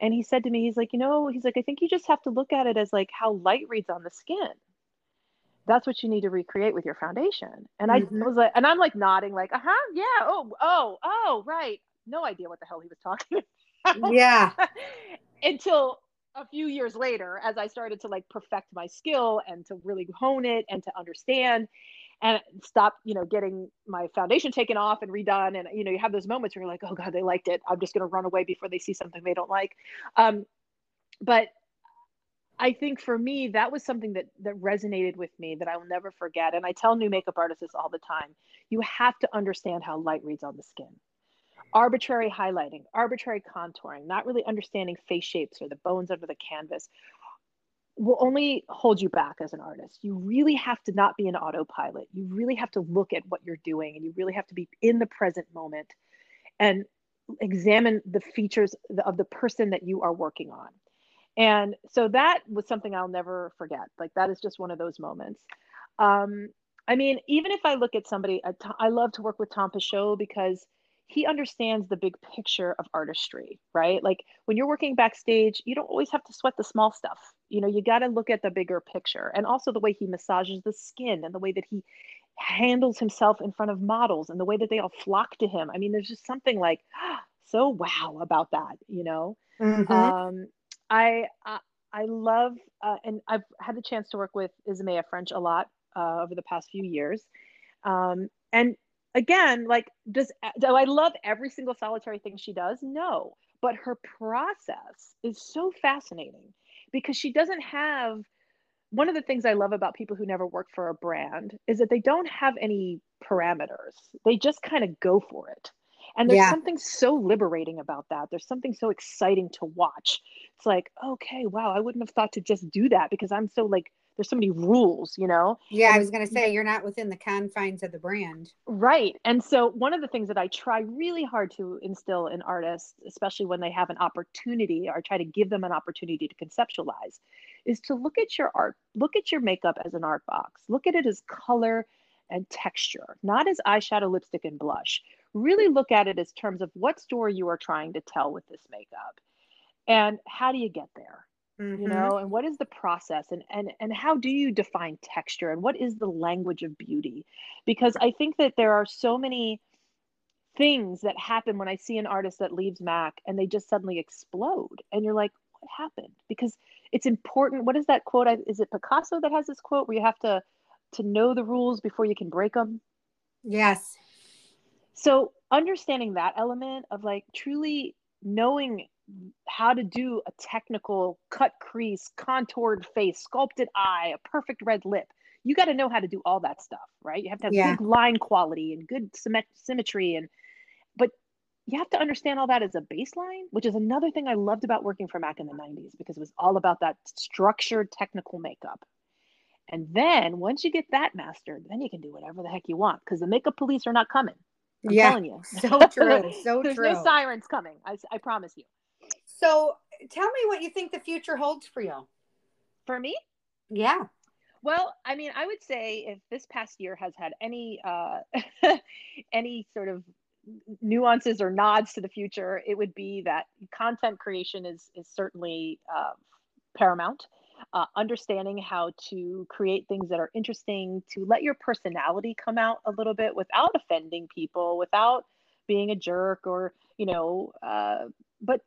And he said to me, he's like, "You know, he's like, I think you just have to look at it as like how light reads on the skin." That's what you need to recreate with your foundation. And mm-hmm. I was like, and I'm like nodding, like, uh huh, yeah, oh, oh, oh, right. No idea what the hell he was talking (laughs) about. (laughs) Yeah. Until a few years later as i started to like perfect my skill and to really hone it and to understand and stop you know getting my foundation taken off and redone. And you know you have those moments where you're like oh god they liked it. I'm just going to run away before they see something they don't like. Um, but i think for me that was something that that resonated with me that i will never forget. And i tell new makeup artists all the time you have to understand how light reads on the skin arbitrary highlighting, arbitrary contouring, not really understanding face shapes or the bones under the canvas will only hold you back as an artist. You really have to not be an autopilot. You really have to look at what you're doing and you really have to be in the present moment and examine the features of the person that you are working on. And so that was something I'll never forget. Like that is just one of those moments. Um, I mean, even if I look at somebody, I love to work with Tom Pecheux because he understands the big picture of artistry, right? Like when you're working backstage, you don't always have to sweat the small stuff. You know, you got to look at the bigger picture and also the way he massages the skin and the way that he handles himself in front of models and the way that they all flock to him. I mean, there's just something like (gasps) so wow about that, you know? Mm-hmm. Um, I, I, I love, uh, and I've had the chance to work with Isamaya French a lot uh, over the past few years. Um, and again, like, does do I love every single solitary thing she does? No, but her process is so fascinating because she doesn't have. One of the things I love about people who never work for a brand is that they don't have any parameters. They just kind of go for it. And there's yeah. something so liberating about that. There's something so exciting to watch. It's like, okay, wow, I wouldn't have thought to just do that because I'm so like there's so many rules, you know? Yeah, and, I was going to say you're not within the confines of the brand. Right. And so one of the things that I try really hard to instill in artists, especially when they have an opportunity or try to give them an opportunity to conceptualize, is to look at your art, look at your makeup as an art box. Look at it as color and texture, not as eyeshadow, lipstick and blush. Really look at it as terms of what story you are trying to tell with this makeup. And how do you get there? Mm-hmm. you know and what is the process and and and how do you define texture and what is the language of beauty? Because i think that there are so many things that happen when i see an artist that leaves mac and they just suddenly explode and you're like what happened? Because it's important what is that quote? Is it picasso that has this quote where you have to to know the rules before you can break them yes. So understanding that element of like truly knowing how to do a technical cut crease, contoured face, sculpted eye, a perfect red lip. You got to know how to do all that stuff, right? You have to have yeah. good line quality and good symmetry and but you have to understand all that as a baseline, which is another thing I loved about working for Mac in the 90s because it was all about that structured technical makeup. And then once you get that mastered, then you can do whatever the heck you want because the makeup police are not coming. I'm yeah, telling you. So true. So (laughs) There's true. no sirens coming. I, I promise you. So tell me what you think the future holds for you. For me? Yeah. Well, I mean, I would say if this past year has had any uh, (laughs) any sort of nuances or nods to the future, it would be that content creation is is certainly uh, paramount. Uh, understanding how to create things that are interesting, to let your personality come out a little bit without offending people, without being a jerk or you know, uh, but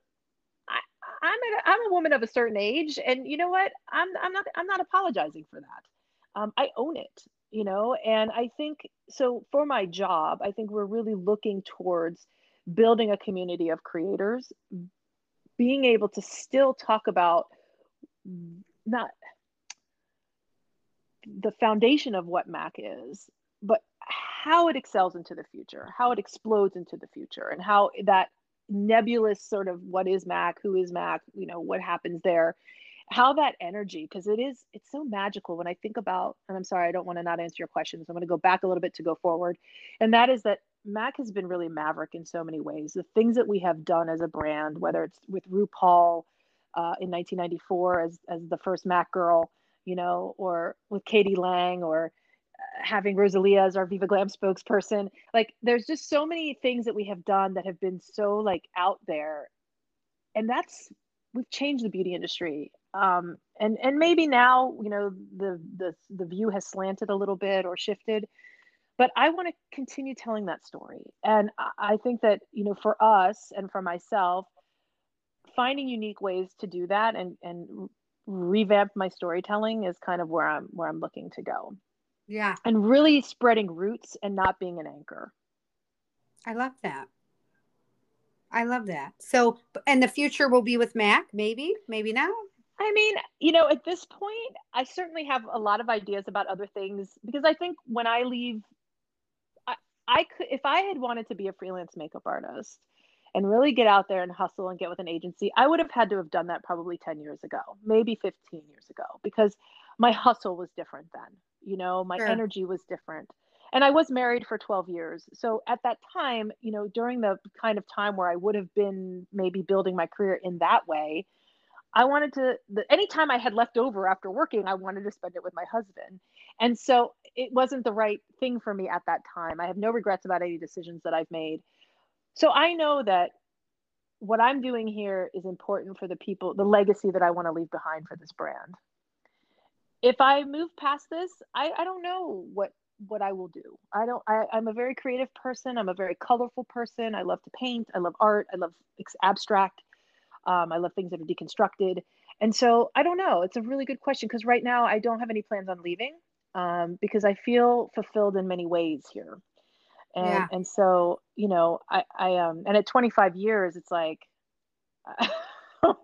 I'm a, I'm a woman of a certain age, and you know what? I'm I'm not I'm not apologizing for that. Um, I own it, you know, and I think so. For my job, I think we're really looking towards building a community of creators, being able to still talk about not the foundation of what Mac is, but how it excels into the future, how it explodes into the future, and how that nebulous sort of what is Mac, who is Mac, you know, what happens there. how that energy because it is it's so magical when i think about and i'm sorry i don't want to not answer your questions i'm going to go back a little bit to go forward and that is that mac has been really maverick in so many ways the things that we have done as a brand whether it's with rupaul uh, in 1994 as, as the first mac girl you know or with k.d. lang or having rosalia as our viva glam spokesperson. Like there's just so many things that we have done that have been so like out there. And that's we've changed the beauty industry. Um, and and maybe now you know the the the view has slanted a little bit or shifted. But i want to continue telling that story. And i think that you know for us and for myself finding unique ways to do that and and revamp my storytelling is kind of where i'm where i'm looking to go yeah and really spreading roots and not being an anchor i love that I love that. So, and the future will be with Mac, maybe, maybe now. I mean, you know, at this point, I certainly have a lot of ideas about other things because I think when I leave, I, I could, if I had wanted to be a freelance makeup artist and really get out there and hustle and get with an agency, I would have had to have done that probably 10 years ago, maybe 15 years ago, because my hustle was different then. You know, my sure. energy was different and I was married for 12 years. So at that time, you know, during the kind of time where I would have been maybe building my career in that way, I wanted to, the, anytime I had left over after working, I wanted to spend it with my husband. And so it wasn't the right thing for me at that time. I have no regrets about any decisions that I've made. So I know that what I'm doing here is important for the people, the legacy that I want to leave behind for this brand. If I move past this, I, I don't know what what I will do. I don't, I, I'm a very creative person. I'm a very colorful person. I love to paint. I love art. I love abstract. Um, I love things that are deconstructed. And so I don't know. It's a really good question because right now I don't have any plans on leaving um, because I feel fulfilled in many ways here. And, yeah. and so, you know, I, I, um, and at 25 years, it's like, (laughs)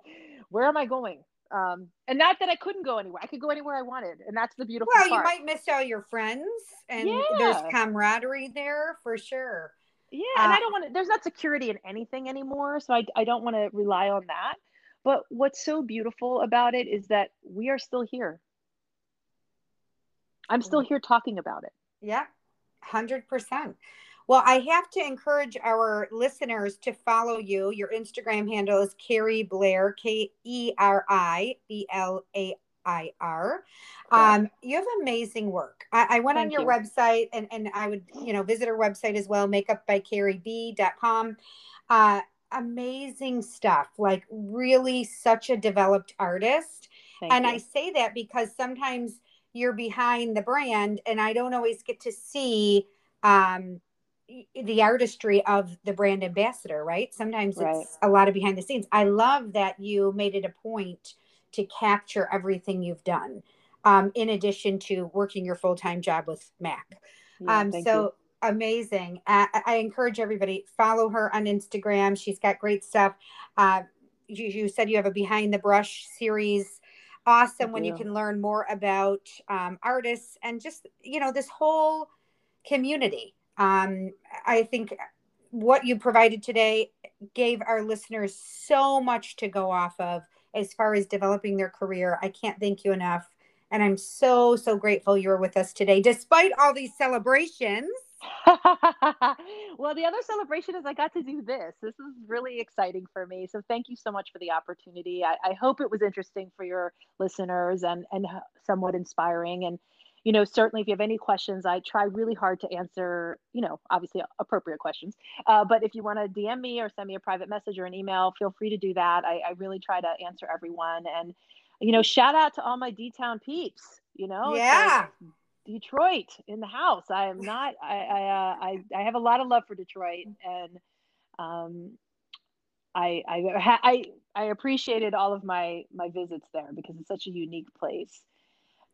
where am I going? Um, and not that I couldn't go anywhere. I could go anywhere I wanted, and that's the beautiful. Well, part. you might miss all your friends, and yeah. there's camaraderie there for sure. Yeah, uh, and I don't want to. There's not security in anything anymore, so I I don't want to rely on that. But what's so beautiful about it is that we are still here. I'm still here talking about it. Yeah, hundred percent. Well, I have to encourage our listeners to follow you. Your Instagram handle is Keri Blair, K E R I B L A I R. Um, you have amazing work. I, I went Thank on your you. website and, and I would, you know, visit her website as well, makeupbykerib.com. Uh, amazing stuff, like really such a developed artist. Thank and you. I say that because sometimes you're behind the brand and I don't always get to see um, the artistry of the brand ambassador, right? Sometimes right. it's a lot of behind the scenes. I love that you made it a point to capture everything you've done, um, in addition to working your full time job with Mac. Yeah, um, so you. amazing. I, I, encourage everybody follow her on Instagram. She's got great stuff. Uh, you, you, said you have a behind the brush series. Awesome when you can learn more about um, artists and just you know this whole community um, I think what you provided today gave our listeners so much to go off of as far as developing their career. I can't thank you enough. And I'm so, so grateful you're with us today, despite all these celebrations. (laughs) well, the other celebration is I got to do this. This is really exciting for me. So thank you so much for the opportunity. I, I hope it was interesting for your listeners and, and somewhat inspiring. And you know, certainly if you have any questions, I try really hard to answer, you know, obviously appropriate questions. Uh, but if you want to DM me or send me a private message or an email, feel free to do that. I, I really try to answer everyone. And, you know, shout out to all my D Town peeps, you know? Yeah. Detroit in the house. I am not, I, I, uh, I, I have a lot of love for Detroit and, um, I, I, I, I appreciated all of my, my visits there because it's such a unique place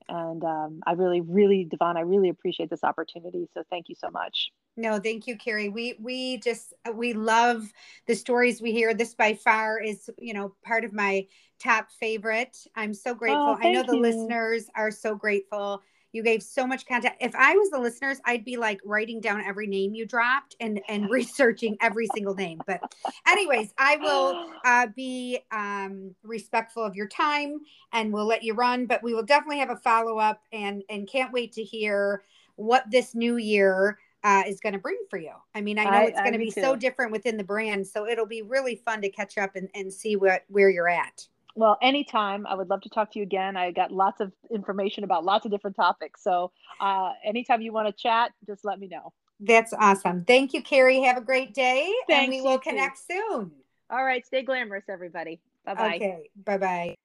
and um, I really, really, Devon, I really appreciate this opportunity. So thank you so much. No, thank you, Keri. We we just we love the stories we hear. This by far is you know part of my top favorite. I'm so grateful. Oh, I know the listeners are so grateful. You gave so much content. If I was the listeners, I'd be like writing down every name you dropped and and researching every single name. But anyways, I will (gasps) uh, be um, respectful of your time and we'll let you run. But we will definitely have a follow up and and can't wait to hear what this new year uh, is going to bring for you. I mean, I know I, it's going to be too. so different within the brand, so it'll be really fun to catch up and, and see what where you're at. Well, anytime. I would love to talk to you again. I got lots of information about lots of different topics. So, uh, anytime you want to chat, just let me know. That's awesome. Thank you, Keri. Have a great day. Thanks, and we will connect soon. All right. Stay glamorous, everybody. Bye bye. Okay. Bye bye.